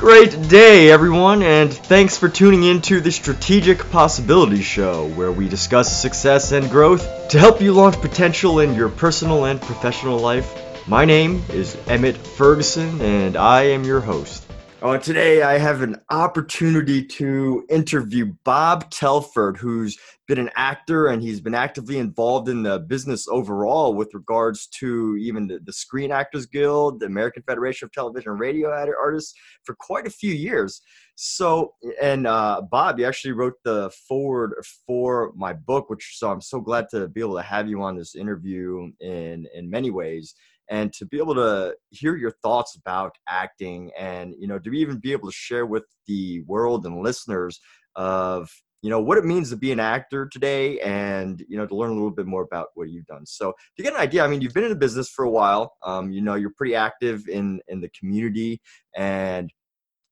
Great day, everyone, and thanks for tuning in to the Strategic Possibilities Show, where we discuss success and growth to help you launch potential in your personal and professional life. My name is Emmett Ferguson, and I am your host. Uh, today, I have an opportunity to interview Bob Telford, who's been an actor and he's been actively involved in the business overall with regards to even the, the Screen Actors Guild, the American Federation of Television and Radio Artists for quite a few years. So, and uh, Bob, you actually wrote the forward for my book, which so I'm so glad to be able to have you on this interview in in many ways and to be able to hear your thoughts about acting and you know to even be able to share with the world and listeners of you know what it means to be an actor today and you know to learn a little bit more about what you've done. So to get an idea i mean you've been in the business for a while. Um, you know you're pretty active in in the community. And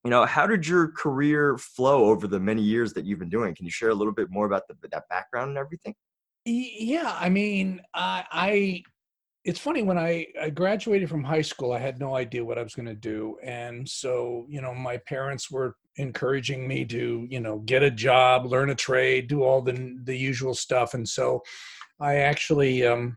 you know how did your career flow over the many years that you've been doing? Can you share a little bit more about the, that background and everything? Yeah i mean i i it's funny when I, I graduated from high school i had no idea what i was going to do and so you know my parents were encouraging me to you know get a job learn a trade do all the the usual stuff and so i actually um,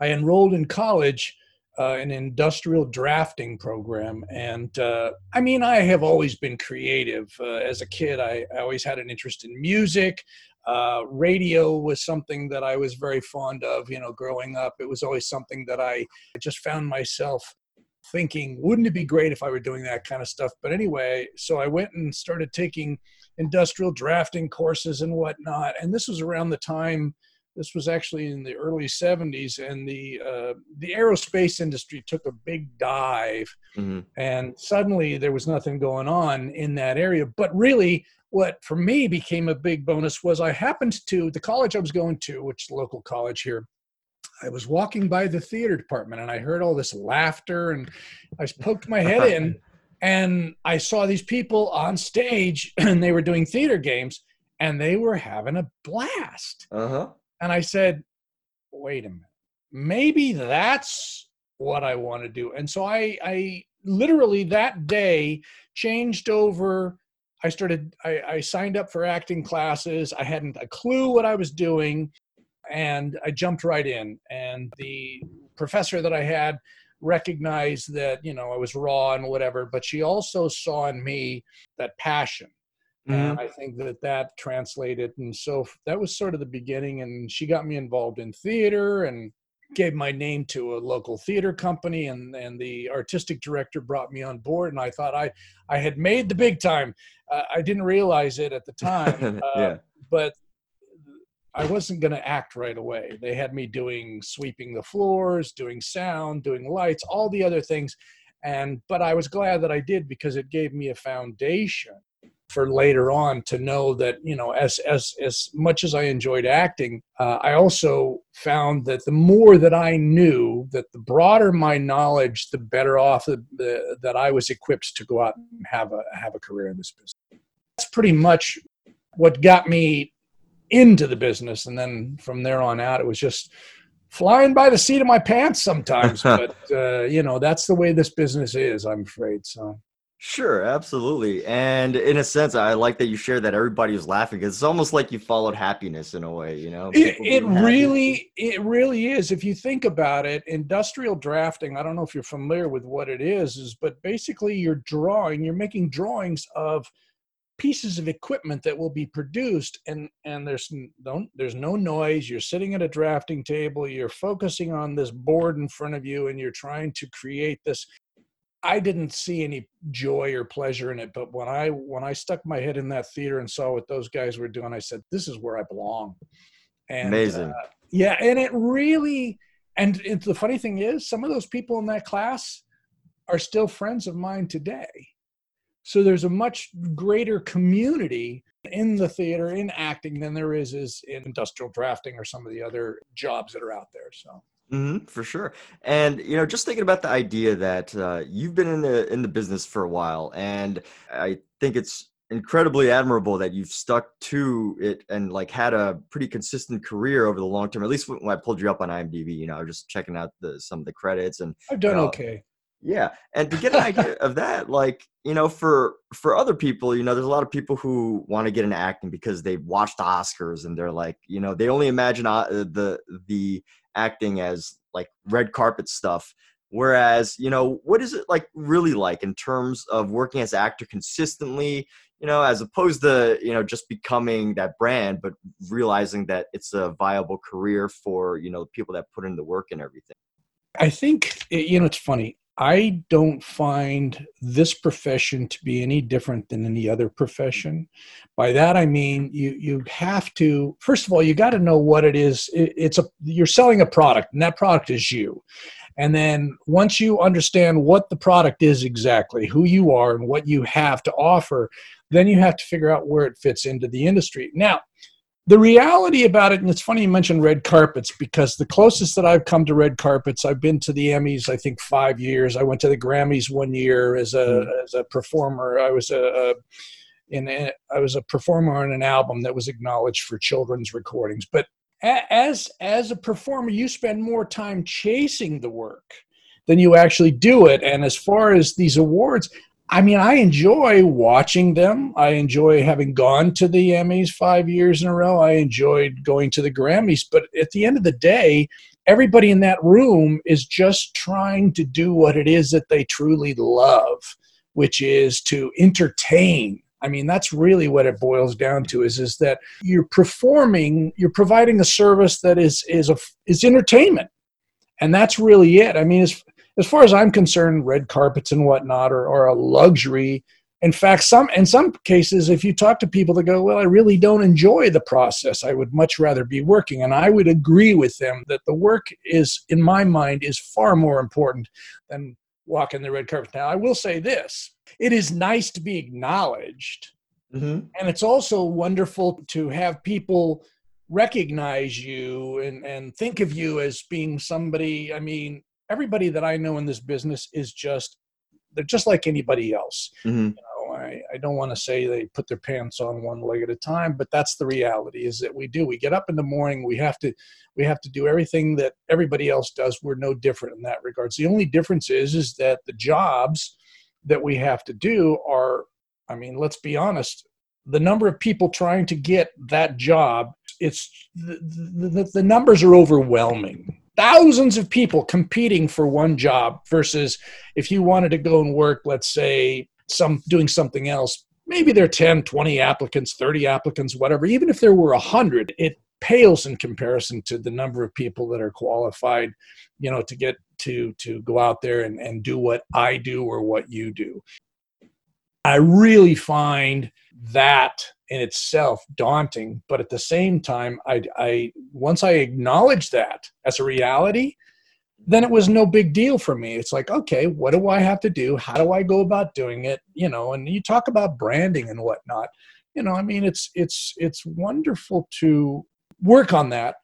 i enrolled in college uh, an industrial drafting program and uh, i mean i have always been creative uh, as a kid I, I, always had an interest in music uh, radio was something that I was very fond of, you know, growing up. It was always something that I just found myself thinking, wouldn't it be great if I were doing that kind of stuff? But anyway, so I went and started taking industrial drafting courses and whatnot. And this was around the time, this was actually in the early 70s, and the, uh, the aerospace industry took a big dive. Mm-hmm. And suddenly there was nothing going on in that area. But really, what for me became a big bonus was I happened to the college I was going to, which is local college here. I was walking by the theater department and I heard all this laughter and I poked my head in and I saw these people on stage and they were doing theater games and they were having a blast. Uh-huh. And I said, wait a minute, maybe that's what I want to do. And so I, I literally that day changed over I started, I, I, signed up for acting classes. I hadn't a clue what I was doing. And I jumped right in. And the professor that I had recognized that, you know, I was raw and whatever, but she also saw in me that passion. Mm-hmm. And I think that that translated. And so that was sort of the beginning. And she got me involved in theater and gave my name to a local theater company and and the artistic director brought me on board and i thought i i had made the big time uh, i didn't realize it at the time uh, yeah. but i wasn't going to act right away they had me doing sweeping the floors doing sound doing lights all the other things and but i was glad that i did because it gave me a foundation for later on to know that you know as as as much as I enjoyed acting, uh, I also found that the more that I knew, that the broader my knowledge, the better off the, the, that I was equipped to go out and have a have a career in this business. That's pretty much what got me into the business, and then from there on out, it was just flying by the seat of my pants sometimes. but uh, you know, that's the way this business is. I'm afraid so. Sure, absolutely. And in a sense, I like that you share that everybody was laughing because it's almost like you followed happiness in a way, you know? It, it really, it really is. If you think about it, industrial drafting, I don't know if you're familiar with what it is, is but basically you're drawing, you're making drawings of pieces of equipment that will be produced and and there's no there's no noise you're sitting at a drafting table you're focusing on this board in front of you and you're trying to create this I didn't see any joy or pleasure in it, but when I when I stuck my head in that theater and saw what those guys were doing, I said, "This is where I belong." And, Amazing. Uh, yeah, and it really and it, the funny thing is, some of those people in that class are still friends of mine today. So there's a much greater community in the theater in acting than there is is in industrial drafting or some of the other jobs that are out there. So Mm-hmm, for sure. And you know, just thinking about the idea that uh, you've been in the in the business for a while, and I think it's incredibly admirable that you've stuck to it and like had a pretty consistent career over the long term. At least when I pulled you up on IMDb, you know, I was just checking out the some of the credits and I've done okay. Yeah, and to get an idea of that, like you know, for for other people, you know, there's a lot of people who want to get into acting because they've watched the Oscars and they're like, you know, they only imagine uh, the the acting as like red carpet stuff. Whereas, you know, what is it like really like in terms of working as actor consistently, you know, as opposed to, you know, just becoming that brand, but realizing that it's a viable career for, you know, people that put in the work and everything. I think, you know, it's funny. I don't find this profession to be any different than any other profession. By that I mean you you have to first of all you got to know what it is. It, it's a you're selling a product, and that product is you. And then once you understand what the product is exactly, who you are, and what you have to offer, then you have to figure out where it fits into the industry. Now, the reality about it, and it's funny you mentioned red carpets because the closest that I've come to red carpets, I've been to the Emmys, I think five years. I went to the Grammys one year as a mm. as a performer. I was a, a in a, I was a performer on an album that was acknowledged for children's recordings. But as as a performer, you spend more time chasing the work than you actually do it. And as far as these awards, I mean, I enjoy watching them. I enjoy having gone to the Emmys five years in a row. I enjoyed going to the Grammys. But at the end of the day, everybody in that room is just trying to do what it is that they truly love, which is to entertain. I mean, that's really what it boils down to is, is that you're performing, you're providing a service that is, is, a, is entertainment. And that's really it. I mean, as, as far as I'm concerned, red carpets and whatnot are, are a luxury. In fact, some in some cases, if you talk to people that go, "Well, I really don't enjoy the process. I would much rather be working," and I would agree with them that the work is, in my mind, is far more important than walking the red carpet. Now, I will say this: it is nice to be acknowledged, mm-hmm. and it's also wonderful to have people recognize you and, and think of you as being somebody. I mean, everybody that I know in this business is just they're just like anybody else. Mm-hmm. You know, I, I don't want to say they put their pants on one leg at a time, but that's the reality is that we do. We get up in the morning, we have to we have to do everything that everybody else does. We're no different in that regards. The only difference is is that the jobs that we have to do are I mean, let's be honest, the number of people trying to get that job, it's the, the, the numbers are overwhelming thousands of people competing for one job versus if you wanted to go and work let's say some doing something else maybe there are 10 20 applicants 30 applicants whatever. Even if there were 100 it pales in comparison to the number of people that are qualified you know to get to to go out there and, and do what i do or what you do. I really find that in itself daunting but at the same time I, I once i acknowledged that as a reality then it was no big deal for me. It's like okay what do i have to do? How do i go about doing it? You know and you talk about branding and whatnot. You know i mean it's it's it's wonderful to work on that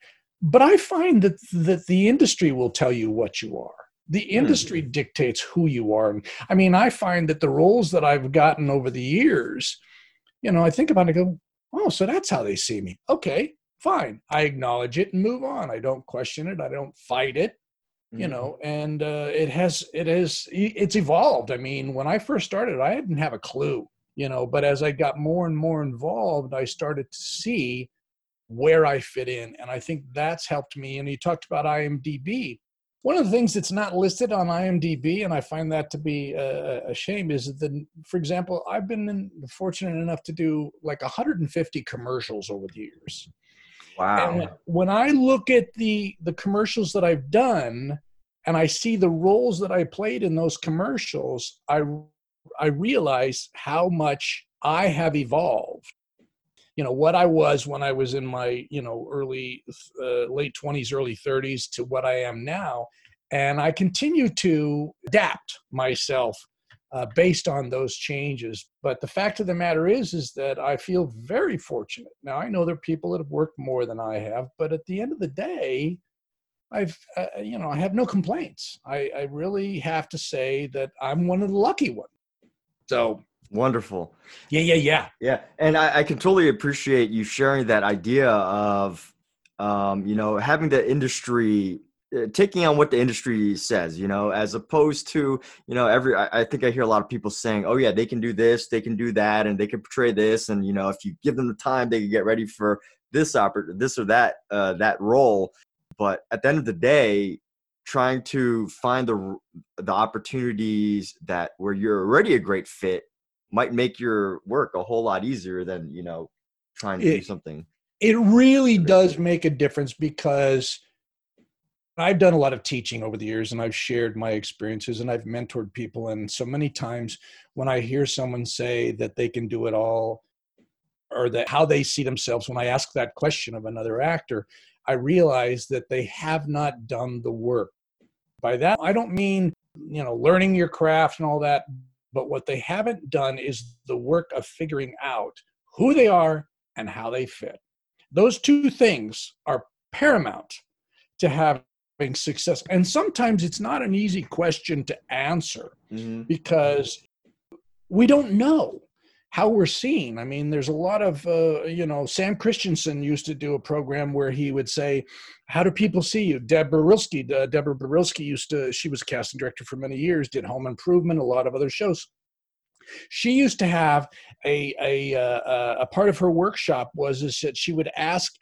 but i find that that the industry will tell you what you are. The industry mm-hmm. dictates who you are. And i mean i find that the roles that i've gotten over the years you know, I think about it and go, oh, so that's how they see me. Okay, fine. I acknowledge it and move on. I don't question it. I don't fight it. Mm-hmm. You know, and uh, it has it has it's evolved. I mean, when I first started, I didn't have a clue. You know, but as I got more and more involved, I started to see where I fit in, and I think that's helped me. And you talked about IMDb. One of the things that's not listed on IMDb, and I find that to be a, a shame, is that, for example, I've been fortunate enough to do like 150 commercials over the years. Wow. And when I look at the the commercials that I've done, and I see the roles that I played in those commercials, I I realize how much I have evolved you know what i was when i was in my you know early uh, late 20s early 30s to what i am now and i continue to adapt myself uh, based on those changes. But the fact of the matter is is that i feel very fortunate. Now i know there are people that have worked more than i have but at the end of the day i've uh, you know i have no complaints. I, I really have to say that i'm one of the lucky ones. So Wonderful. Yeah, yeah, yeah. Yeah. And I, I can totally appreciate you sharing that idea of, um, you know, having the industry uh, taking on what the industry says, you know, as opposed to, you know, every, I, I, think I hear a lot of people saying, oh, yeah, they can do this, they can do that, and they can portray this. And, you know, if you give them the time, they can get ready for this oppor- this or that, uh, that role. But at the end of the day, trying to find the, the opportunities that where you're already a great fit might make your work a whole lot easier than, you know, trying to it, do something. It really does make a difference because I've done a lot of teaching over the years and I've shared my experiences and I've mentored people. And so many times when I hear someone say that they can do it all or that how they see themselves, when I ask that question of another actor, I realize that they have not done the work. By that, I don't mean, you know, learning your craft and all that, but what they haven't done is the work of figuring out who they are and how they fit. Those two things are paramount to having success. And sometimes it's not an easy question to answer mm-hmm. because we don't know how we're seen. I mean, there's a lot of, uh, you know, Sam Christensen used to do a program where he would say, How do people see you? Deb Barylski, uh, Deborah Barylski used to, she was casting director for many years, did Home Improvement, a lot of other shows. She used to have a, a, uh, a part of her workshop was is that she would ask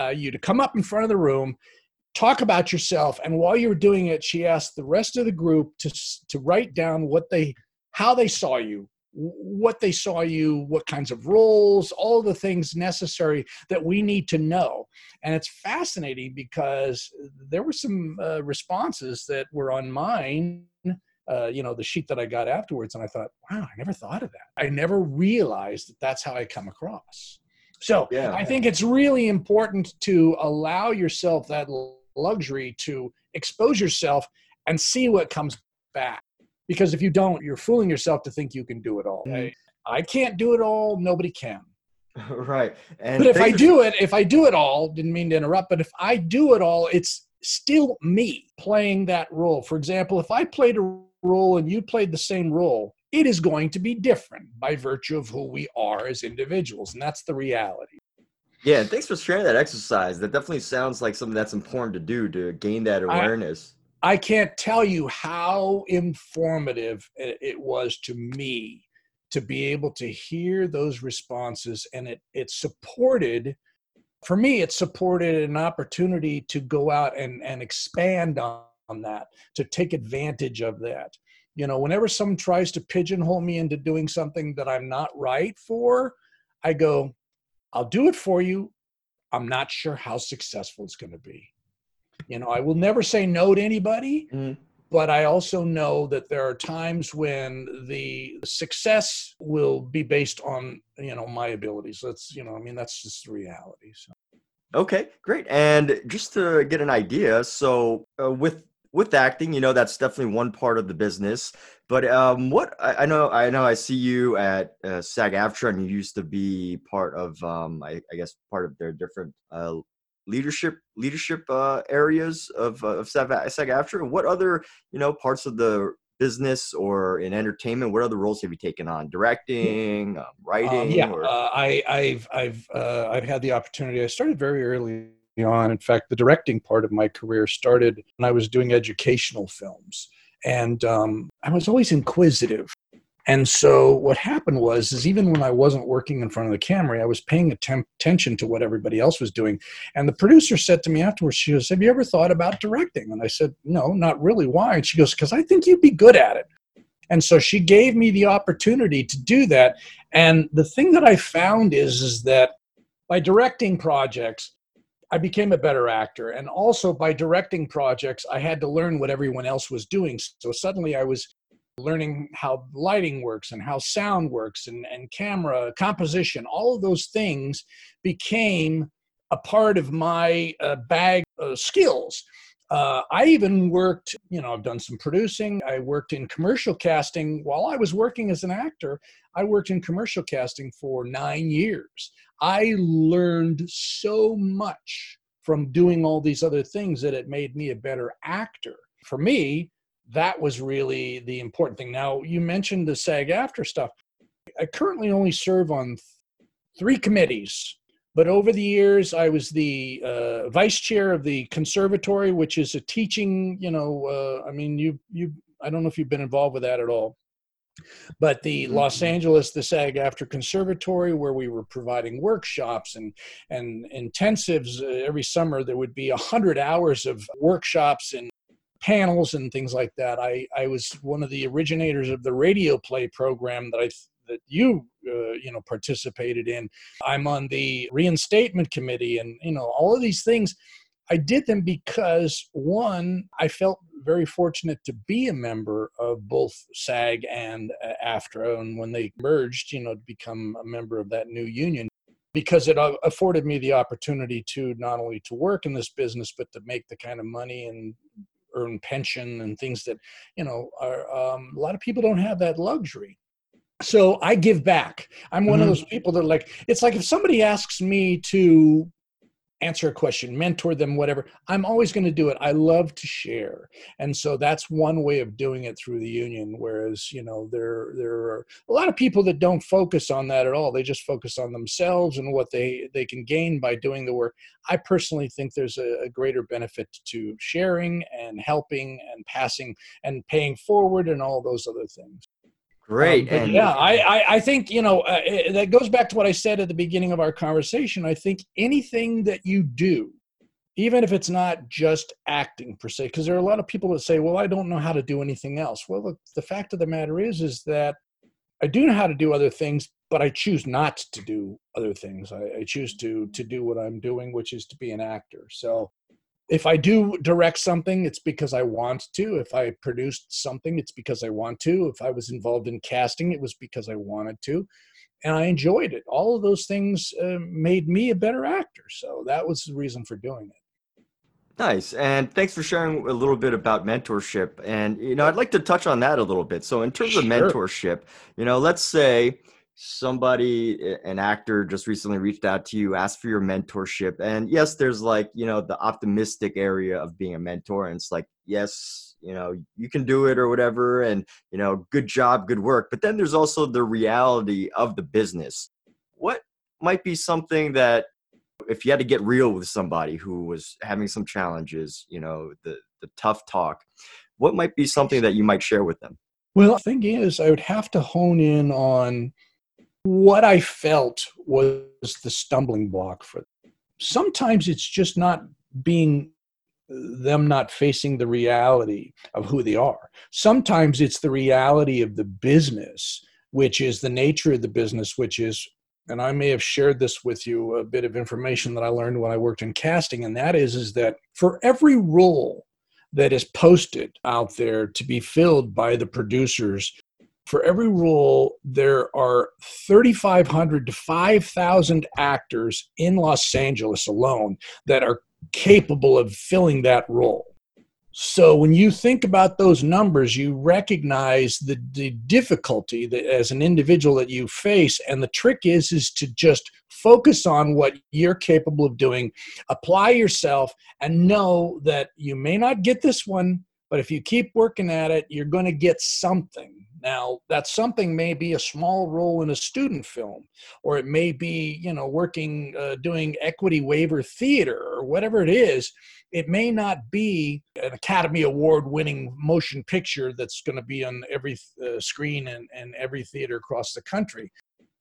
uh, you to come up in front of the room talk about yourself and while you were doing it she asked the rest of the group to to write down what they how they saw you what they saw you what kinds of roles all the things necessary that we need to know and it's fascinating because there were some uh, responses that were on mine uh, you know the sheet that i got afterwards and i thought wow i never thought of that i never realized that that's how i come across so yeah. i think it's really important to allow yourself that luxury to expose yourself and see what comes back. Because if you don't, you're fooling yourself to think you can do it all. Mm. I, I can't do it all. Nobody can. right. And but if I do it, if I do it all, didn't mean to interrupt, but if I do it all, it's still me playing that role. For example, if I played a role and you played the same role, it is going to be different by virtue of who we are as individuals. And that's the reality. Yeah, and thanks for sharing that exercise. That definitely sounds like something that's important to do to gain that awareness. I, can't tell you how informative it was to me to be able to hear those responses, and it it supported. For me, it supported an opportunity to go out and, and expand on, on that, to take advantage of that. You know, whenever someone tries to pigeonhole me into doing something that I'm not right for, I go, I'll do it for you. I'm not sure how successful it's going to be. You know, I will never say no to anybody, mm-hmm. but I also know that there are times when the success will be based on, you know, my abilities. That's, you know, I mean, that's just the reality. So. Okay, great. And just to get an idea, so uh, with with acting, you know, that's definitely one part of the business. But um, what I, I know, I know, I see you at uh, SAG-AFTRA, and you used to be part of, um, I, I guess, part of their different uh, leadership leadership uh, areas of uh, of SAG-AFTRA. What other, you know, parts of the business or in entertainment? What other roles have you taken on? Directing, um, writing? Um, yeah, uh, I, I've I've uh, I've had the opportunity. I started very early on. In fact, the directing part of my career started when I was doing educational films, and um, I was always inquisitive. And so what happened was, is even when I wasn't working in front of the camera, I was paying attention to what everybody else was doing. And the producer said to me afterwards, she goes, "Have you ever thought about directing?" And I said, "No, not really. Why?" And she goes, "Because I think you'd be good at it." And so she gave me the opportunity to do that. And the thing that I found is, is that by directing projects, I became a better actor. And also by directing projects, I had to learn what everyone else was doing. So suddenly I was learning how lighting works and how sound works and, and camera composition. All of those things became a part of my uh, bag of skills. Uh, I even worked, you know, I've done some producing. I worked in commercial casting while I was working as an actor. I worked in commercial casting for nine years. I learned so much from doing all these other things that it made me a better actor. For me, that was really the important thing. Now, you mentioned the SAG-AFTRA stuff. I currently only serve on three committees but over the years, I was the uh, vice chair of the conservatory, which is a teaching. You know, uh, I mean, you you. I don't know if you've been involved with that at all, but the mm-hmm. Los Angeles, the SAG-AFTRA Conservatory, where we were providing workshops and and intensives uh, every summer. There would be a hundred hours of workshops and panels and things like that. I I was one of the originators of the radio play program that I that you uh, you know participated in. I'm on the reinstatement committee and you know all of these things. I did them because one i felt very fortunate to be a member of both sag and uh, aftra. And when they merged you know to become a member of that new union because it uh, afforded me the opportunity to not only to work in this business but to make the kind of money and earn pension and things that you know are um, a lot of people don't have that luxury so I give back. I'm one mm-hmm. of those people that like it's like if somebody asks me to answer a question, mentor them, whatever, I'm always going to do it. I love to share. And so that's one way of doing it through the union. Whereas, you know, there there are a lot of people that don't focus on that at all. They just focus on themselves and what they, they can gain by doing the work. I personally think there's a, a greater benefit to sharing and helping and passing and paying forward and all those other things. Great. Um, and yeah, I, I, I, think, you know, uh, it, that goes back to what I said at the beginning of our conversation. I think anything that you do, even if it's not just acting per se, because there are a lot of people that say, well, I don't know how to do anything else. Well, the, the fact of the matter is, is that I do know how to do other things, but I choose not to do other things. I, I choose to, to do what I'm doing, which is to be an actor. So if I do direct something, it's because I want to. If I produced something, it's because I want to. If I was involved in casting, it was because I wanted to. And I enjoyed it. All of those things uh, made me a better actor. So that was the reason for doing it. Nice. And thanks for sharing a little bit about mentorship. And, you know, I'd like to touch on that a little bit. So, in terms sure. of mentorship, you know, let's say somebody an actor just recently reached out to you asked for your mentorship and yes there's like you know the optimistic area of being a mentor and it's like yes you know you can do it or whatever and you know good job good work but then there's also the reality of the business. What might be something that if you had to get real with somebody who was having some challenges you know the the tough talk what might be something that you might share with them? Well the thing is i would have to hone in on what I felt was the stumbling block for them. Sometimes it's just not being them not facing the reality of who they are. Sometimes it's the reality of the business, which is the nature of the business, which is, and I may have shared this with you a bit of information that I learned when I worked in casting, and that is, is that for every role that is posted out there to be filled by the producers, for every role, there are 3,500 to 5,000 actors in Los Angeles alone that are capable of filling that role. So when you think about those numbers, you recognize the, the difficulty that as an individual that you face. And the trick is is to just focus on what you're capable of doing, apply yourself, and know that you may not get this one, but if you keep working at it, you're going to get something now, that something may be a small role in a student film, or it may be, you know, working, uh, doing equity waiver theater, or whatever it is. It may not be an Academy Award winning motion picture that's going to be on every uh, screen and, and every theater across the country.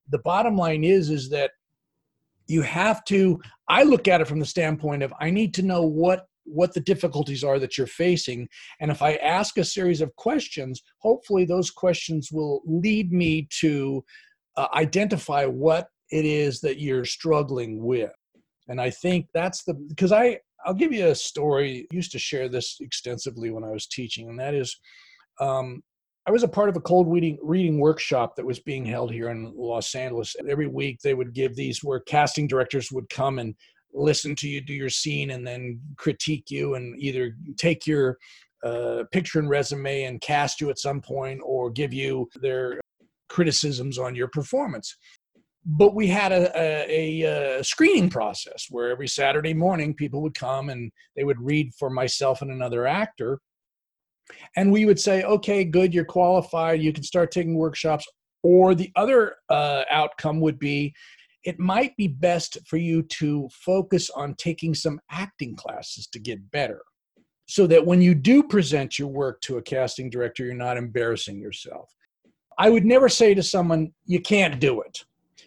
The bottom line is, is that you have to, I look at it from the standpoint of I need to know what what the difficulties are that you're facing. And if I ask a series of questions, hopefully those questions will lead me to uh, identify what it is that you're struggling with. And I think that's the because I I'll give you a story. I used to share this extensively when I was teaching, and that is um, I was a part of a cold reading reading workshop that was being held here in Los Angeles. Every week they would give these where casting directors would come and listen to you do your scene and then critique you and either take your uh, picture and resume and cast you at some point or give you their criticisms on your performance. But we had a, a, a, screening process where every Saturday morning people would come and they would read for myself and another actor. And we would say, okay, good, you're qualified, you can start taking workshops. Or the other uh, outcome would be it might be best for you to focus on taking some acting classes to get better so that when you do present your work to a casting director, you're not embarrassing yourself. I would never say to someone, you can't do it.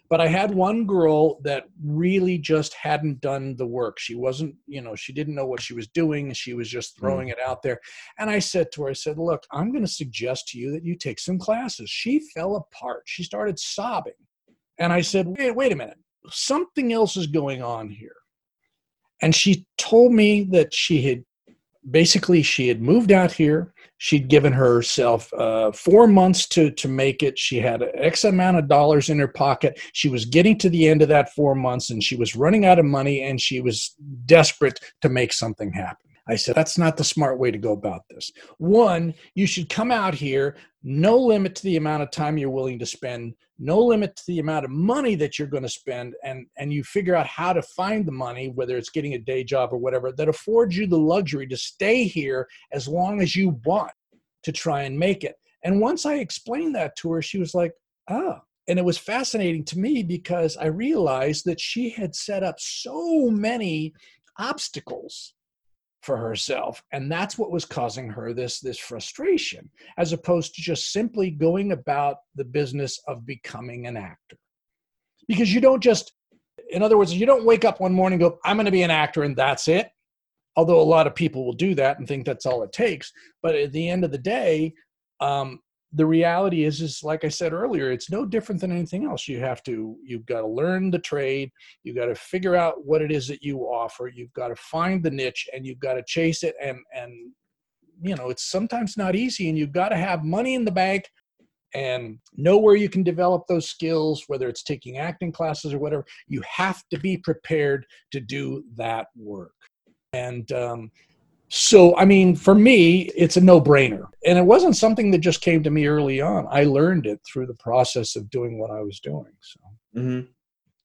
But I had one girl that really just hadn't done the work. She wasn't, you know, she didn't know what she was doing. She was just mm. throwing it out there. And I said to her, I said, Look, I'm going to suggest to you that you take some classes. She fell apart. She started sobbing. And I said, Wait, wait a minute. Something else is going on here. And she told me that she had basically she had moved out here she'd given herself uh, four months to to make it she had x amount of dollars in her pocket she was getting to the end of that four months and she was running out of money and she was desperate to make something happen I said, that's not the smart way to go about this. One, you should come out here, no limit to the amount of time you're willing to spend, no limit to the amount of money that you're going to spend, and, and you figure out how to find the money, whether it's getting a day job or whatever, that affords you the luxury to stay here as long as you want to try and make it. And once I explained that to her, she was like, oh. And it was fascinating to me because I realized that she had set up so many obstacles for herself and that's what was causing her this this frustration as opposed to just simply going about the business of becoming an actor. Because you don't just in other words you don't wake up one morning go i'm going to be an actor and that's it. Although a lot of people will do that and think that's all it takes but at the end of the day um, the reality is is like i said earlier it's no different than anything else. You have to you've got to learn the trade you've got to figure out what it is that you offer you've got to find the niche and you've got to chase it and and you know it's sometimes not easy and you've got to have money in the bank and know where you can develop those skills whether it's taking acting classes or whatever. You have to be prepared to do that work. And um, so, I mean, for me, it's a no brainer. And it wasn't something that just came to me early on. I learned it through the process of doing what I was doing. So, mm-hmm.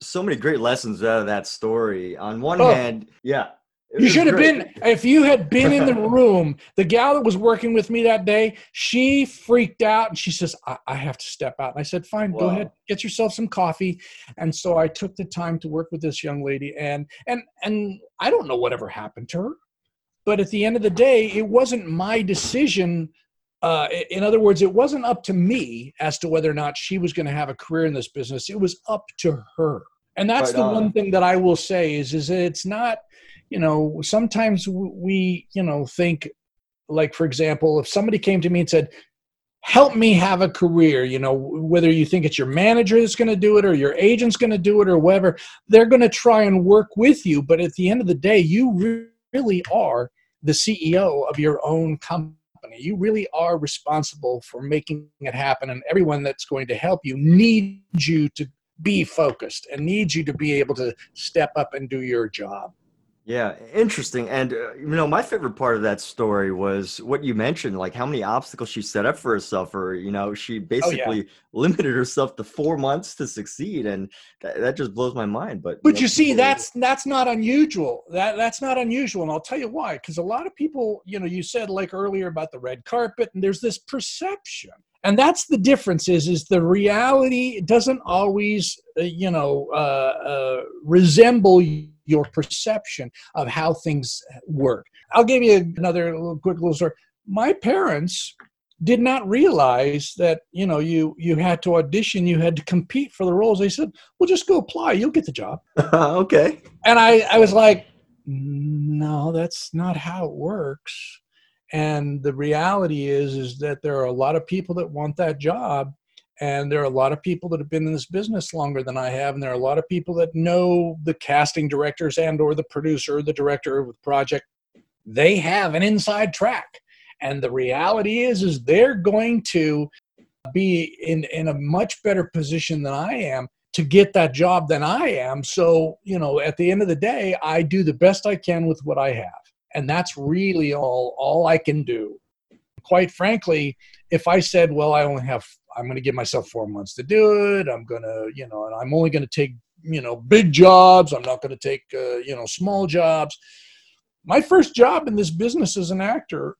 so many great lessons out of that story. On one oh, hand, yeah. You should have been, if you had been in the room, the gal that was working with me that day, she freaked out and she says, I, I have to step out. And I said, fine, go ahead, get yourself some coffee. And so I took the time to work with this young lady and, and, and I don't know whatever happened to her but at the end of the day, it wasn't my decision. Uh, in other words, it wasn't up to me as to whether or not she was going to have a career in this business. It was up to her. And that's right the on. one thing that I will say is, is it's not, you know, sometimes we, you know, think like, for example, if somebody came to me and said, help me have a career you know whether you think it's your manager that's going to do it or your agent's going to do it or whatever they're going to try and work with you but at the end of the day you really are the CEO of your own company. You really are responsible for making it happen, and everyone that's going to help you needs you to be focused and needs you to be able to step up and do your job. Yeah, interesting. And uh, you know, my favorite part of that story was what you mentioned, like how many obstacles she set up for herself. Or you know, she basically oh, yeah. limited herself to four months to succeed, and that, that just blows my mind. But but you, know, you see, that's that's not unusual. That that's not unusual, and I'll tell you why. Because a lot of people, you know, you said like earlier about the red carpet, and there's this perception and that's the difference is is the reality doesn't always uh, you know uh, uh, resemble your perception of how things work. I'll give you another little, quick little story. My parents did not realize that you know you you had to audition you had to compete for the roles. They said well just go apply you'll get the job. Okay. And i i was like no that's not how it works. And the reality is is that there are a lot of people that want that job and there are a lot of people that have been in this business longer than i have and there are a lot of people that know the casting directors and or the producer or the director of the project. They have an inside track. And the reality is is they're going to be in in a much better position than i am to get that job than i am. So you know at the end of the day i do the best i can with what i have. And that's really all all i can do. Quite frankly if i said well i only have i'm going to give myself four months to do it i'm going to you know and i'm only going to take you know big jobs i'm not going to take uh, you know small jobs my first job in this business as an actor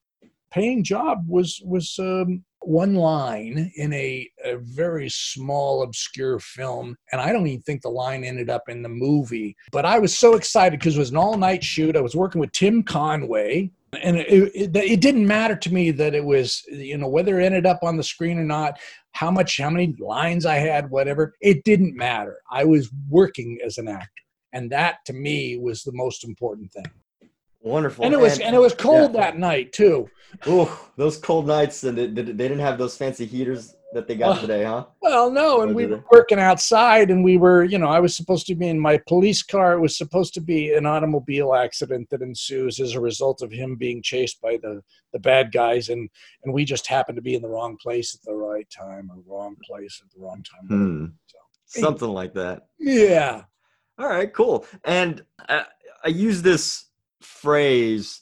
paying job was was um, one line in a, a, very small, obscure film. And I don't even think the line ended up in the movie. But I was so excited because it was an all night shoot. I was working with Tim Conway. And it, it, it, didn't matter to me that it was, you know, whether it ended up on the screen or not, how much, how many lines I had, whatever. It didn't matter. I was working as an actor. And that to me was the most important thing. Wonderful. And it was and, and it was cold yeah. that night too. Oh, those cold nights, and they, they didn't have those fancy heaters that they got uh, today, huh? Well, no, and we were working outside, and we were, you know, I was supposed to be in my police car. It was supposed to be an automobile accident that ensues as a result of him being chased by the the bad guys, and and we just happened to be in the wrong place at the right time, or wrong place at the wrong time. Hmm. So, Something like that. Yeah. All right, cool. And I, I use this phrase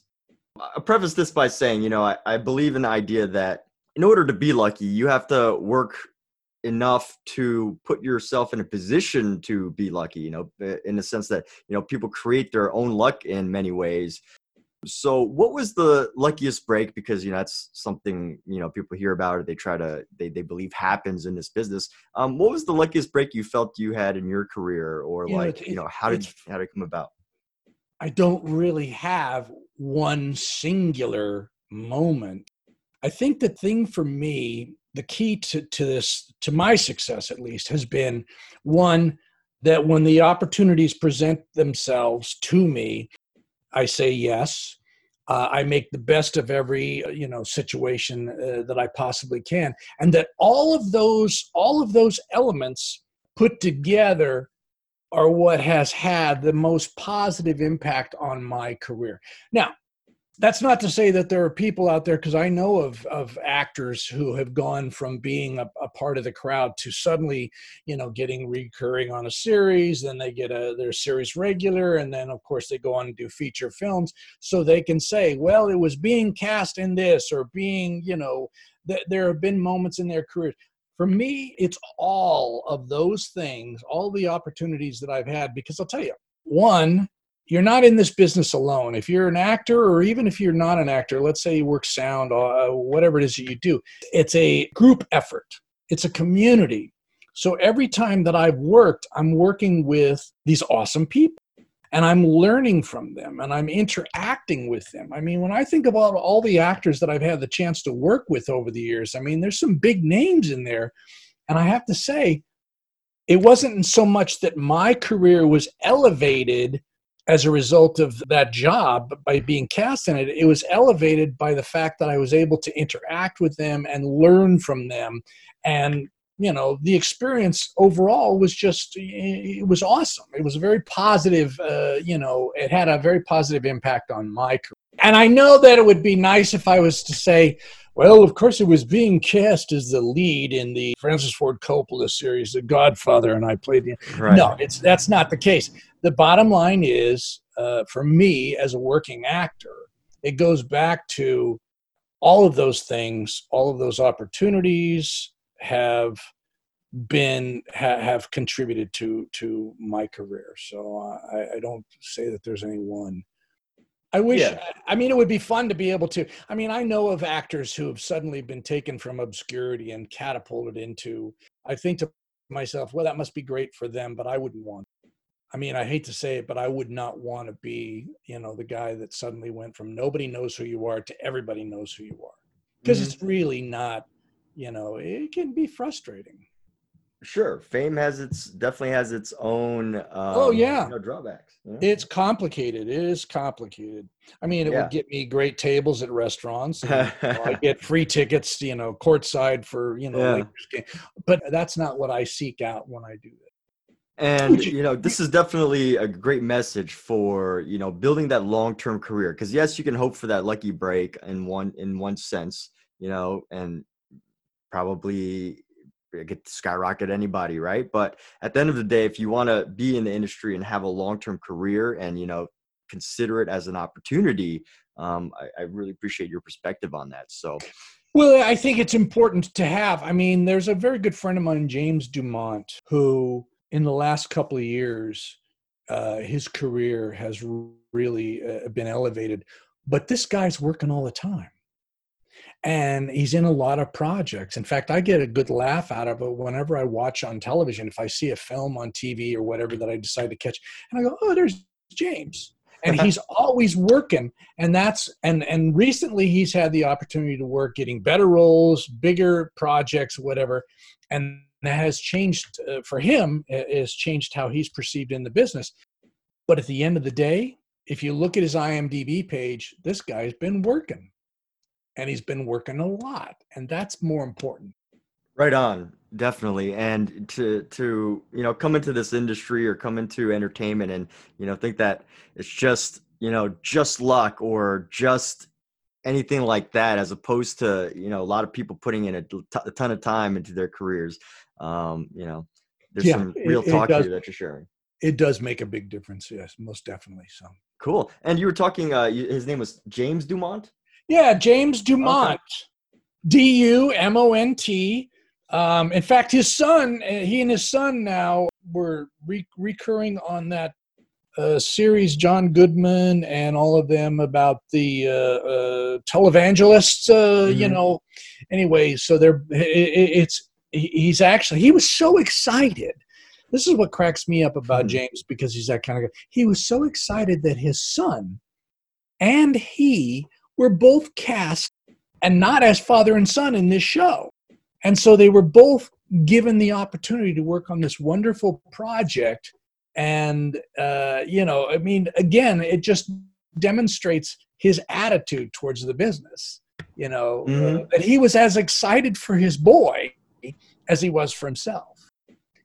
i preface this by saying you know I, I believe in the idea that in order to be lucky you have to work enough to put yourself in a position to be lucky you know in the sense that you know people create their own luck in many ways. So what was the luckiest break? Because you know that's something you know people hear about or they try to they, they believe happens in this business. Um what was the luckiest break you felt you had in your career or you like know, you know how did how did it come about? I don't really have one singular moment. I think the thing for me, the key to, to this, to my success at least, has been one that when the opportunities present themselves to me, I say yes. Uh, I make the best of every you know situation uh, that I possibly can, and that all of those all of those elements put together are what has had the most positive impact on my career. Now, that's not to say that there are people out there because I know of of actors who have gone from being a, a, part of the crowd to suddenly, you know, getting recurring on a series. Then they get a their series regular, and then of course they go on and do feature films. So they can say, well, it was being cast in this or being, you know, th- there have been moments in their career for me, it's all of those things, all the opportunities that I've had. Because I'll tell you, one, you're not in this business alone. If you're an actor, or even if you're not an actor, let's say you work sound, uh, whatever it is that you do, it's a group effort, it's a community. So every time that I've worked, I'm working with these awesome people and I'm learning from them and I'm interacting with them. I mean, when I think about all the actors that I've had the chance to work with over the years, I mean, there's some big names in there. And I have to say, it wasn't so much that my career was elevated as a result of that job by being cast in it. It was elevated by the fact that I was able to interact with them and learn from them and you know the experience overall was just it was awesome it was a very positive uh, you know it had a very positive impact on my career and i know that it would be nice if i was to say well of course it was being cast as the lead in the francis ford coppola series the godfather and i played the right. no it's that's not the case the bottom line is uh, for me as a working actor it goes back to all of those things all of those opportunities have been ha, have contributed to to my career. So uh, I, I, don't say that there's any one. I wish. Yeah. I mean, it would be fun to be able to. I mean, I know of actors who have suddenly been taken from obscurity and catapulted into. I think to myself, well, that must be great for them, but I wouldn't want. I mean, I hate to say it, but I would not want to be, you know, the guy that suddenly went from nobody knows who you are to everybody knows who you are. Because mm-hmm. it's really not you know it can be frustrating sure fame has its definitely has its own um, oh yeah you know, drawbacks it's complicated it is complicated i mean it yeah. would get me great tables at restaurants and, you know, i get free tickets you know courtside for you know yeah. but that's not what i seek out when i do that and you know this is definitely a great message for you know building that long-term career because yes you can hope for that lucky break in one in one sense you know and probably get skyrocket anybody, right? But at the end of the day, if you want to be in the industry and have a long-term career and you know consider it as an opportunity, um, I, I really appreciate your perspective on that. So. Well, I think it's important to have. I mean, there's a very good friend of mine, James Dumont, who in the last couple of years, uh, his career has really uh, been elevated. But this guy's working all the time and he's in a lot of projects. In fact, I get a good laugh out of it whenever I watch on television. If I see a film on TV or whatever that I decide to catch, and I go, "Oh, there's James," and he's always working. And that's and and recently he's had the opportunity to work, getting better roles, bigger projects, whatever, and that has changed uh, for him. Has changed how he's perceived in the business. But at the end of the day, if you look at his IMDb page, this guy's been working. And he's been working a lot. And that's more important. Right on. Definitely. And to to you know come into this industry or come into entertainment and you know think that it's just you know just luck or just anything like that as opposed to you know a lot of people putting in a ton of time into their careers um you know there's yeah, some real it, talk it does, here that you're sharing it does make a big difference yes most definitely so cool and you were talking uh his name was james dumont yeah, James Dumont, okay. D U M O N T. Um, in fact, his son, uh, he and his son now were re- recurring on that uh, series, John Goodman and all of them about the uh, uh, televangelists. Uh, mm-hmm. You know, anyway, so they're it, it's he's actually he was so excited. This is what cracks me up about mm-hmm. James because he's that kind of guy. He was so excited that his son and he were both cast and not as father and son in this show. And so they were both given the opportunity to work on this wonderful project. And, uh, you know, I mean, again, it just demonstrates his attitude towards the business, you know, mm-hmm. uh, that he was as excited for his boy as he was for himself.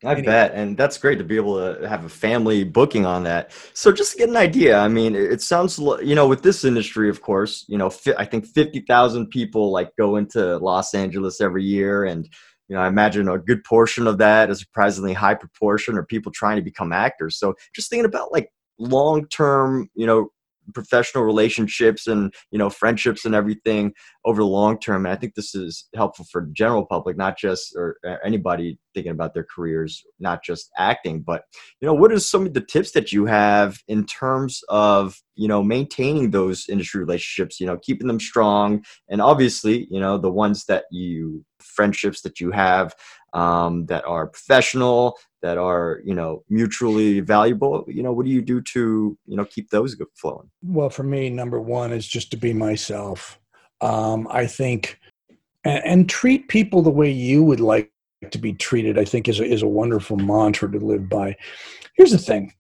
I anyway. bet, and that's great to be able to have a family booking on that. So just to get an idea, I mean, it sounds you know with this industry, of course, you know, I think fifty thousand people like go into Los Angeles every year, and you know, I imagine a good portion of that, a surprisingly high proportion, are people trying to become actors. So just thinking about like long term, you know, professional relationships and you know friendships and everything over the long term. And i think this is helpful for the general public not just or anybody thinking about their careers not just acting. But you know what are some of the tips that you have in terms of you know maintaining those industry relationships you know keeping them strong? And obviously you know the ones that you friendships that you have um, that are professional that are you know mutually valuable you know what do you do to you know keep those flowing? Well for me number one is just to be myself. Um, i think and, and, treat people the way you would like to be treated i think is a, is a wonderful mantra to live by. Here's the thing.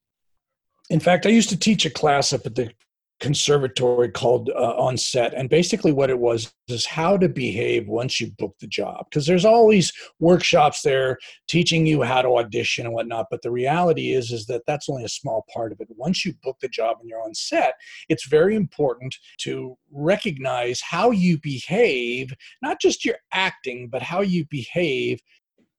In fact i used to teach a class up at the conservatory called uh, on set. And basically what it was is how to behave once you book the job because there's always workshops there teaching you how to audition and whatnot. But the reality is is that that's only a small part of it. Once you book the job and you're on set it's very important to recognize how you behave not just your acting but how you behave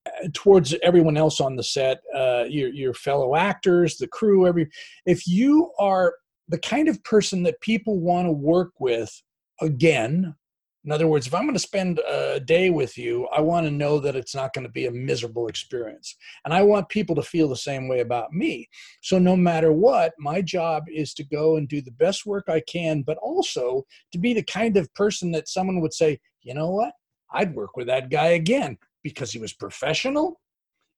uh, towards everyone else on the set uh, your, your fellow actors the crew every if you are the kind of person that people want to work with again. In other words, if I'm going to spend a day with you, I want to know that it's not going to be a miserable experience. And I want people to feel the same way about me. So, no matter what, my job is to go and do the best work I can, but also to be the kind of person that someone would say, you know what? I'd work with that guy again because he was professional,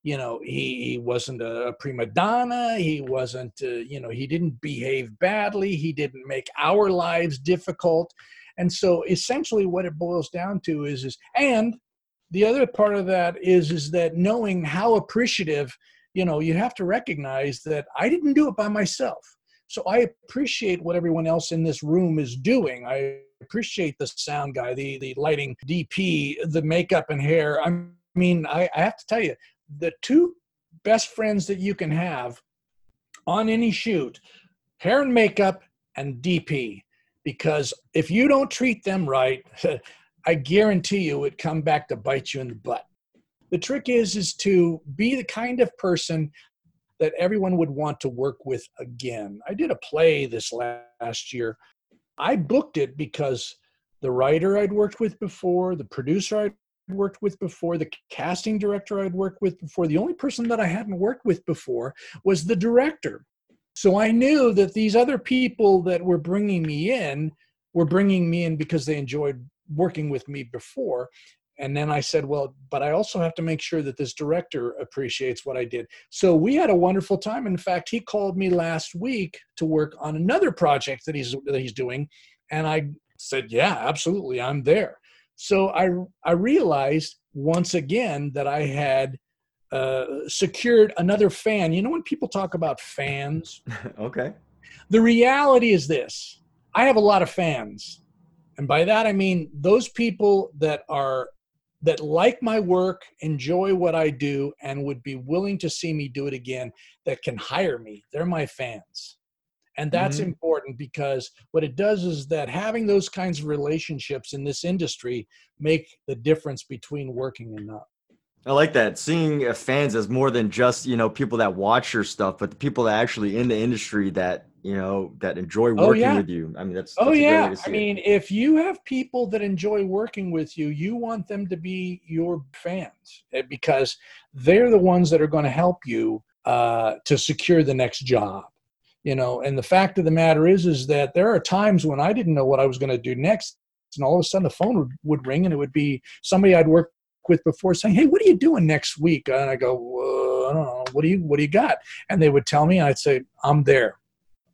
you know he, he wasn't a prima donna he wasn't uh, you know he didn't behave badly he didn't make our lives difficult. And so essentially what it boils down to is is and the other part of that is is that knowing how appreciative you know you have to recognize that i didn't do it by myself. So i appreciate what everyone else in this room is doing. I appreciate the sound guy the the lighting dp the makeup and hair. I mean I, I have to tell you the two best friends that you can have on any shoot hair and makeup and DP. Because if you don't treat them right, I guarantee you it come back to bite you in the butt. The trick is is to be the kind of person that everyone would want to work with again. I did a play this last year. I booked it because the writer I'd worked with before, the producer I'd worked with before, the casting director I'd worked with before. The only person that I hadn't worked with before was the director. So I knew that these other people that were bringing me in were bringing me in because they enjoyed working with me before and then I said, well, but I also have to make sure that this director appreciates what I did. So we had a wonderful time. In fact, he called me last week to work on another project that he's that he's doing, and I said, yeah, absolutely, I'm there. So I I realized once again that I had uh, secured another fan. You know when people talk about fans, okay. The reality is this: I have a lot of fans. And by that I mean those people that are that like my work, enjoy what I do, and would be willing to see me do it again, that can hire me. They're my fans. And that's mm-hmm. important because what it does is that having those kinds of relationships in this industry make the difference between working and not. I like that. Seeing uh, fans as more than just, you know, people that watch your stuff, but the people that actually in the industry that you know that enjoy oh, working oh, yeah. with you i mean that's, oh yeah i mean it. if you have people that enjoy working with you you want them to be your fans eh, because they're the ones that are going to help you uh, to secure the next job you know and the fact of the matter is is that there are times when i didn't know what i was going to do next and all of a sudden the phone would, would ring and it would be somebody i'd worked with before saying hey what are you doing next week and i go i don't know what do you what do you got and they would tell me and i'd say i'm there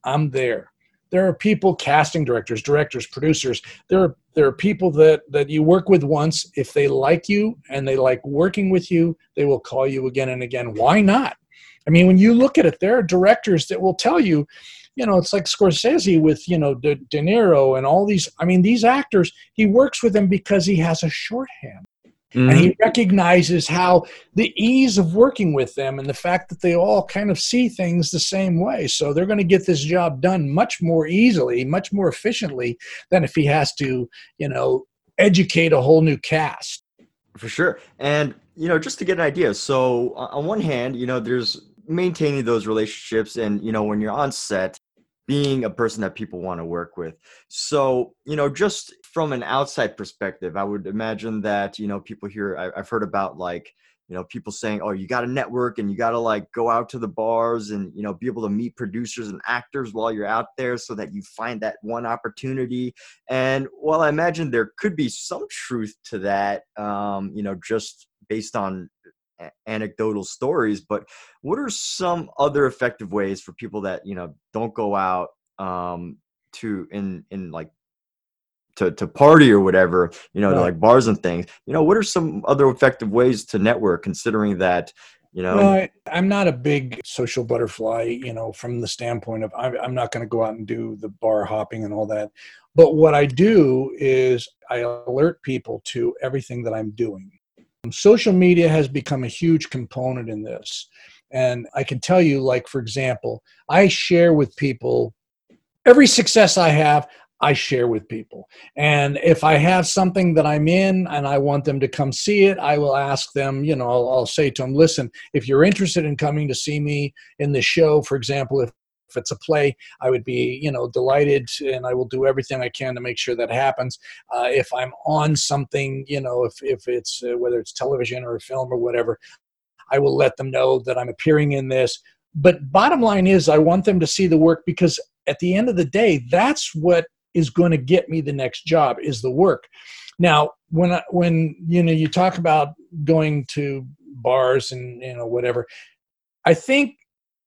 I'm there. There are people, casting directors, directors, producers. There are there are people that that you work with once. If they like you and they like working with you, they will call you again and again. Why not? I mean, when you look at it, there are directors that will tell you, you know, it's like Scorsese with you know De, De Niro and all these. I mean, these actors. He works with them because he has a shorthand. Mm-hmm. And he mm-hmm. recognizes how the ease of working with them and the fact that they all kind of see things the same way. So they're going to get this job done much more easily, much more efficiently than if he has to, you know, educate a whole new cast. For sure. And, you know, just to get an idea. So, on one hand, you know, there's maintaining those relationships and, you know, when you're on set, being a person that people want to work with. So, you know, just from an outside perspective, I would imagine that, you know, people here, I, have heard about like, you know, people saying, oh, you got to network and you got to like go out to the bars and, you know, be able to meet producers and actors while you're out there so that you find that one opportunity. And while I imagine there could be some truth to that, um, you know, just based on anecdotal stories but what are some other effective ways for people that you know don't go out um to in in like to to party or whatever you know right. like bars and things? You know what are some other effective ways to network considering that you know I, am not a big social butterfly you know from the standpoint of i'm, I'm not going to go out and do the bar hopping and all that. But what i do is i alert people to everything that i'm doing Social media has become a huge component in this. And I can tell you, like, for example, I share with people every success I have, I share with people. And if I have something that I'm in and I want them to come see it, I will ask them, you know, I'll, I'll, say to them, listen, if you're interested in coming to see me in the show, for example, if if it's a play, I would be, you know, delighted and I will do everything I can to make sure that happens. Uh, if I'm on something, you know, if, if it's uh, whether it's television or a film or whatever, I will let them know that I'm appearing in this. But bottom line is, I want them to see the work because at the end of the day, that's what is going to get me the next job is the work. Now, when I, when you know you talk about going to bars and you know whatever, I think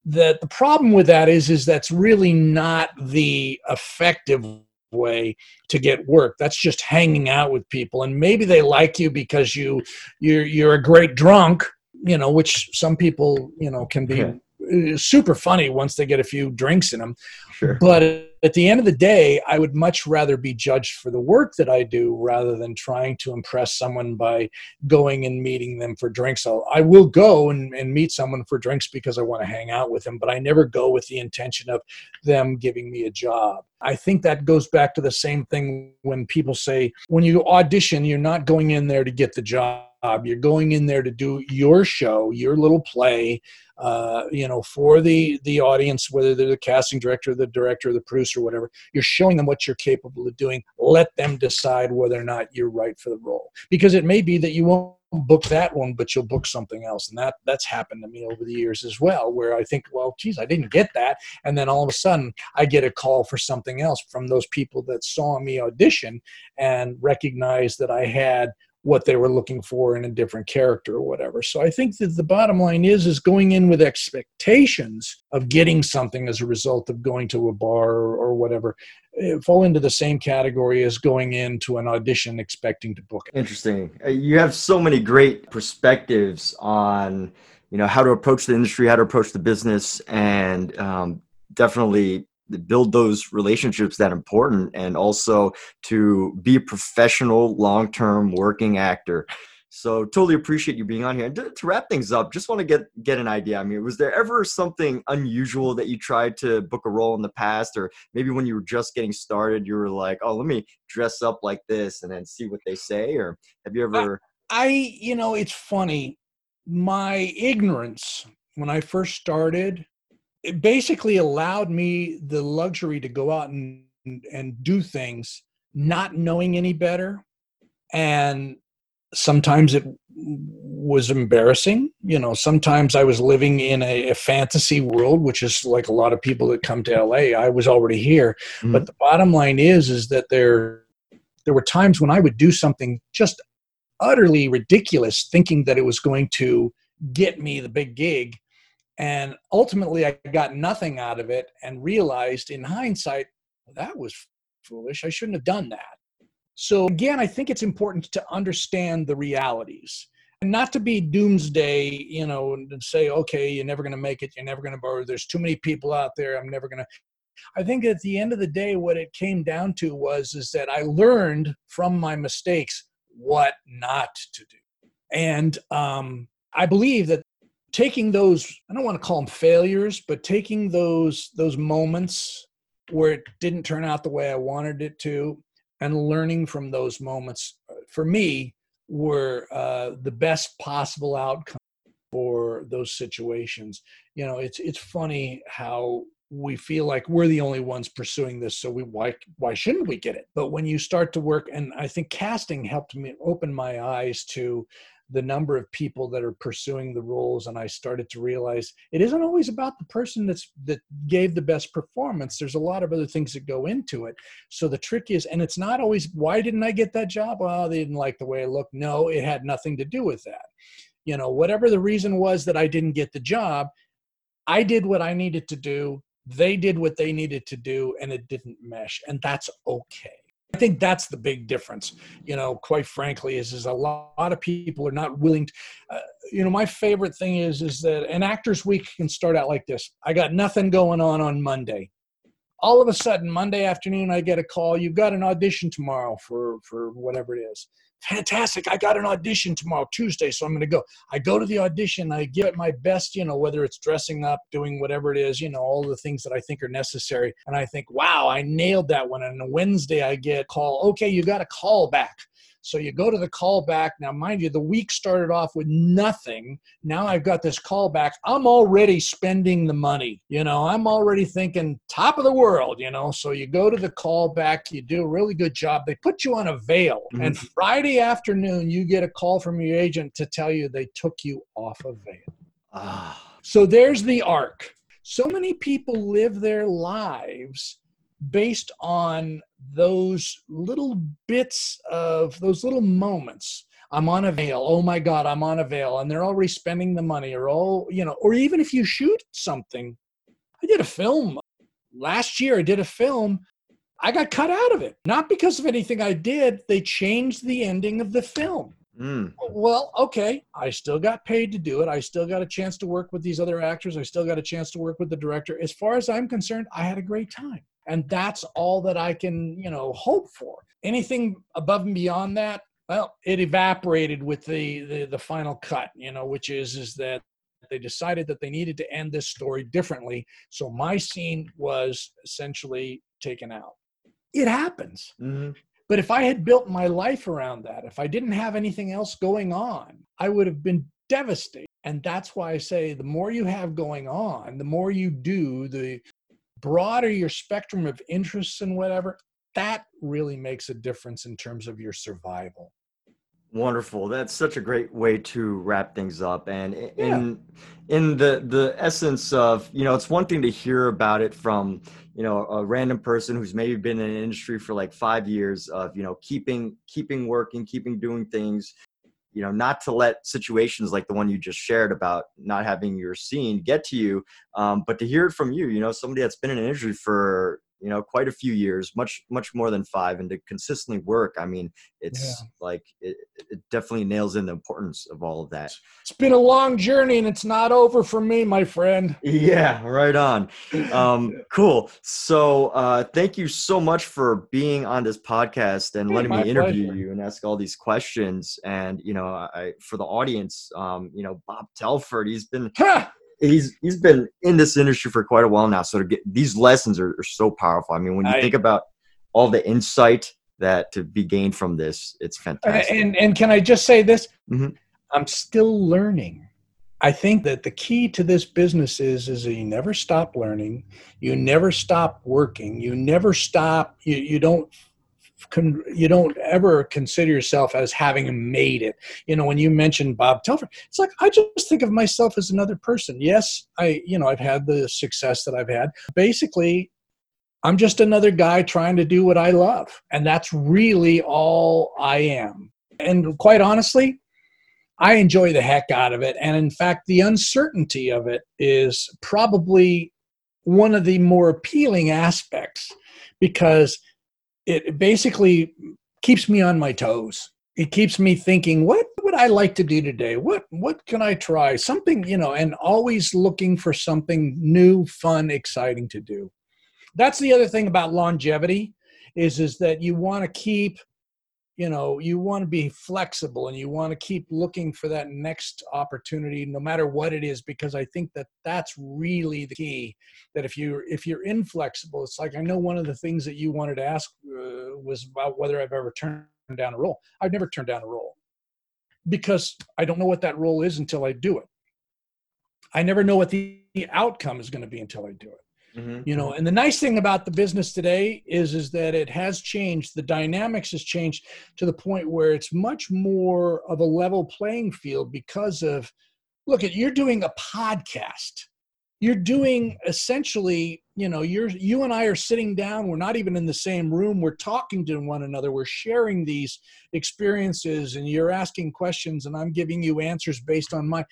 that the problem with that is is that's really not the effective way to get work. That's just hanging out with people. And maybe they like you because you you're you're a great drunk you know which some people you know can be super funny once they get a few drinks in them sure. but at the end of the day, I would much rather be judged for the work that I do rather than trying to impress someone by going and meeting them for drinks. So I will go and, and meet someone for drinks because I want to hang out with them, but I never go with the intention of them giving me a job. I think that goes back to the same thing when people say, when you audition, you're not going in there to get the job. You're going in there to do your show, your little play, uh, you know, for the the audience, whether they're the casting director, the director, the producer, whatever. You're showing them what you're capable of doing. Let them decide whether or not you're right for the role, because it may be that you won't book that one, but you'll book something else. And that that's happened to me over the years as well, where I think, well, geez, I didn't get that. And then all of a sudden I get a call for something else from those people that saw me audition and recognized that I had what they were looking for in a different character or whatever. So I think that the bottom line is is going in with expectations of getting something as a result of going to a bar or, whatever eh, fall into the same category as going into an audition expecting to book. Interesting. Uh, you have so many great perspectives on you know how to approach the industry, how to approach the business, and um, definitely build those relationships that important and also to be a professional long-term working actor. So totally appreciate you being on here. And to, to, wrap things up just want to get get an idea. I mean was there ever something unusual that you tried to book a role in the past? Or maybe when you were just getting started you were like oh let me dress up like this and then see what they say or have you ever i, I you know it's funny. My ignorance when i first started it basically allowed me the luxury to go out and and do things not knowing any better and sometimes it was embarrassing you know sometimes i was living in a, a, fantasy world which is like a lot of people that come to la i was already here mm-hmm. but the bottom line is is that there there were times when i would do something just utterly ridiculous thinking that it was going to get me the big gig and ultimately, I got nothing out of it and realized in hindsight, that was foolish. I shouldn't have done that. So, again, I think it's important to understand the realities and not to be doomsday, you know, and say, okay, you're never going to make it. You're never going to borrow. There's too many people out there. I'm never going to. I think at the end of the day, what it came down to was is that I learned from my mistakes what not to do. And um, I believe that taking those i don't want to call them failures but taking those those moments where it didn't turn out the way i wanted it to and learning from those moments uh, for me were uh, the best possible outcome for those situations. You know it's it's funny how we feel like we're the only ones pursuing this so we why why shouldn't we get it? But when you start to work and i think casting helped me open my eyes to the number of people that are pursuing the roles and i started to realize it isn't always about the person that's that gave the best performance. There's a lot of other things that go into it. So the trick is and it's not always why didn't i get that job? Well they didn't like the way i looked. No it had nothing to do with that. You know whatever the reason was that i didn't get the job i did what i needed to do they did what they needed to do and it didn't mesh and that's okay I think that's the big difference. You know, quite frankly, is is a lot, of people are not willing to. Uh, you know, my favorite thing is is that an actor's week can start out like this. I got nothing going on on Monday. All of a sudden, Monday afternoon, I get a call. You've got an audition tomorrow for for whatever it is fantastic. I got an audition tomorrow, Tuesday, so I'm going to go. I go to the audition. I give it my best, you know, whether it's dressing up, doing whatever it is, you know, all the things that I think are necessary. And I think, wow, I nailed that one. And on Wednesday, I get a call. Okay, you got a call back. So you go to the callback. Now, mind you, the week started off with nothing. Now I've got this callback. I'm already spending the money. You know, I'm already thinking top of the world, you know. So you go to the callback, you do a really good job. They put you on avail. Mm-hmm. And Friday afternoon, you get a call from your agent to tell you they took you off avail. Ah. So there's the arc. So many people live their lives based on those little bits of those little moments. I'm on avail. Oh my god i'm on avail. And they're already spending the money or all you know or even if you shoot something. I did a film. Last year i did a film. I got cut out of it. Not because of anything i did. They changed the ending of the film. Mm. well okay. I still got paid to do it. I still got a chance to work with these other actors. I still got a chance to work with the director. As far as i'm concerned i had a great time and that's all that i can you know hope for. Anything above and beyond that well it evaporated with the the, the final cut you know which is is that they decided that they needed to end this story differently. So my scene was essentially taken out. It happens. Mm-hmm. but if i had built my life around that if i didn't have anything else going on i would have been devastated. And that's why i say the more you have going on the more you do the broader your spectrum of interests and whatever, that really makes a difference in terms of your survival. Wonderful. That's such a great way to wrap things up. And in yeah. in the the essence of, you know, it's one thing to hear about it from, you know, a random person who's maybe been in an industry for like 5 years of, you know, keeping keeping working, keeping doing things, you know, not to let situations like the one you just shared about not having your scene get to you, um, but to hear it from you, you know, somebody that's been in an industry for you know quite a few years much much more than five and to consistently work i mean it's yeah. like it, it definitely nails in the importance of all of that. It's been a long journey and it's not over for me my friend. Yeah right on. Um cool. So uh thank you so much for being on this podcast and letting me interview pleasure. you and ask all these questions. And you know i for the audience um you know bob telford he's been he's he's been in this industry for quite a while now. So to get these lessons are, are so powerful. I mean, when you I, think about all the insight that to be gained from this, it's fantastic. And and can I just say this? Mm-hmm. I'm still learning. I think that the key to this business is is that you never stop learning, you never stop working, you never stop. You you don't con- you don't ever consider yourself as having made it. You know, when you mentioned Bob Telford, it's like I just think of myself as another person. Yes, I you know I've had the success that I've had. Basically, I'm just another guy trying to do what I love, and that's really all I am. And quite honestly, I enjoy the heck out of it. And in fact, the uncertainty of it is probably one of the more appealing aspects because it basically keeps me on my toes. It keeps me thinking what would i like to do today? What what can i try? Something you know and always looking for something new fun exciting to do. That's the other thing about longevity is is that you want to keep you know you want to be flexible and you want to keep looking for that next opportunity no matter what it is because i think that that's really the key that if you if you're inflexible it's like i know one of the things that you wanted to ask uh, was about whether i've ever turned down a role i've never turned down a role because i don't know what that role is until i do it i never know what the outcome is going to be until i do it Mm-hmm. You know, and the nice thing about the business today is is that it has changed. The dynamics has changed to the point where it's much more of a level playing field because of look at you're doing a podcast. You're doing essentially, you know, you're you and I are sitting down, we're not even in the same room, we're talking to one another, we're sharing these experiences and you're asking questions and I'm giving you answers based on my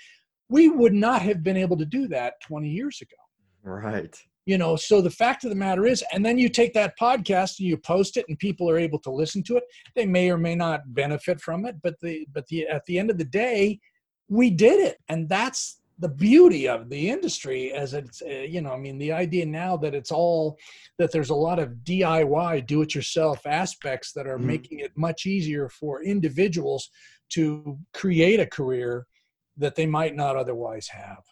we would not have been able to do that 20 years ago. Right. You know so the fact of the matter is and then you take that podcast and you post it and people are able to listen to it. They may or may not benefit from it but the but the at the end of the day we did it and that's the beauty of the industry as it's uh, you know i mean the idea now that it's all that there's a lot of diy do it yourself aspects that are mm-hmm. making it much easier for individuals to create a career that they might not otherwise have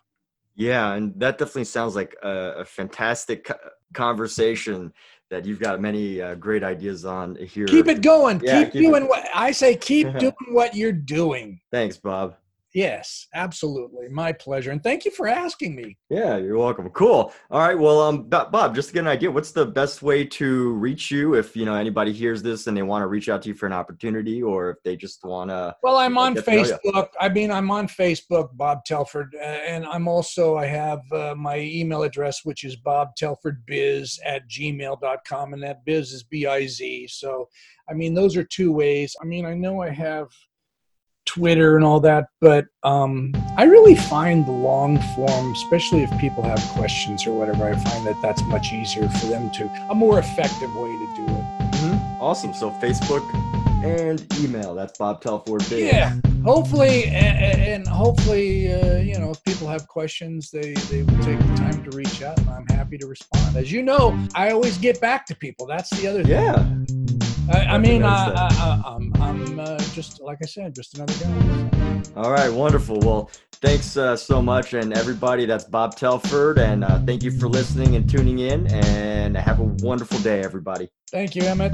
yeah, and that definitely sounds like a, a fantastic conversation that you've got many uh, great ideas on here. Keep it going. Yeah, keep, keep, doing it. what I say. Keep doing what you're doing. Thanks, Bob. Yes, absolutely. My pleasure. And thank you for asking me. Yeah, you're welcome. Cool. All right. Well, um, Bob, just to get an idea, what's the best way to reach you if, you know, anybody hears this and they want to reach out to you for an opportunity or if they just want to. Well, I'm on Facebook. I mean, I'm on Facebook, Bob Telford. And I'm also, I have uh, my email address, which is bobtelfordbiz at gmail.com. And that biz is B I Z. So, I mean, those are two ways. I mean, I know I have Twitter and all that, but um, I really find the long form, especially if people have questions or whatever, I find that that's much easier for them to, a more effective way to do it. Mm-hmm. Awesome. So Facebook and email. That's Bob Telford. Yeah. Hopefully, and, and hopefully, uh, you know, if people have questions, they, they will take the time to reach out, and I'm happy to respond. As you know, I always get back to people. That's the other thing. Yeah. I, I mean, I, I, am I'm, I'm uh, just like I said, just another guy. All right, wonderful. Well, thanks uh, so much, and everybody. That's Bob Telford, and uh, thank you for listening and tuning in. And have a wonderful day, everybody. Thank you, Emmett.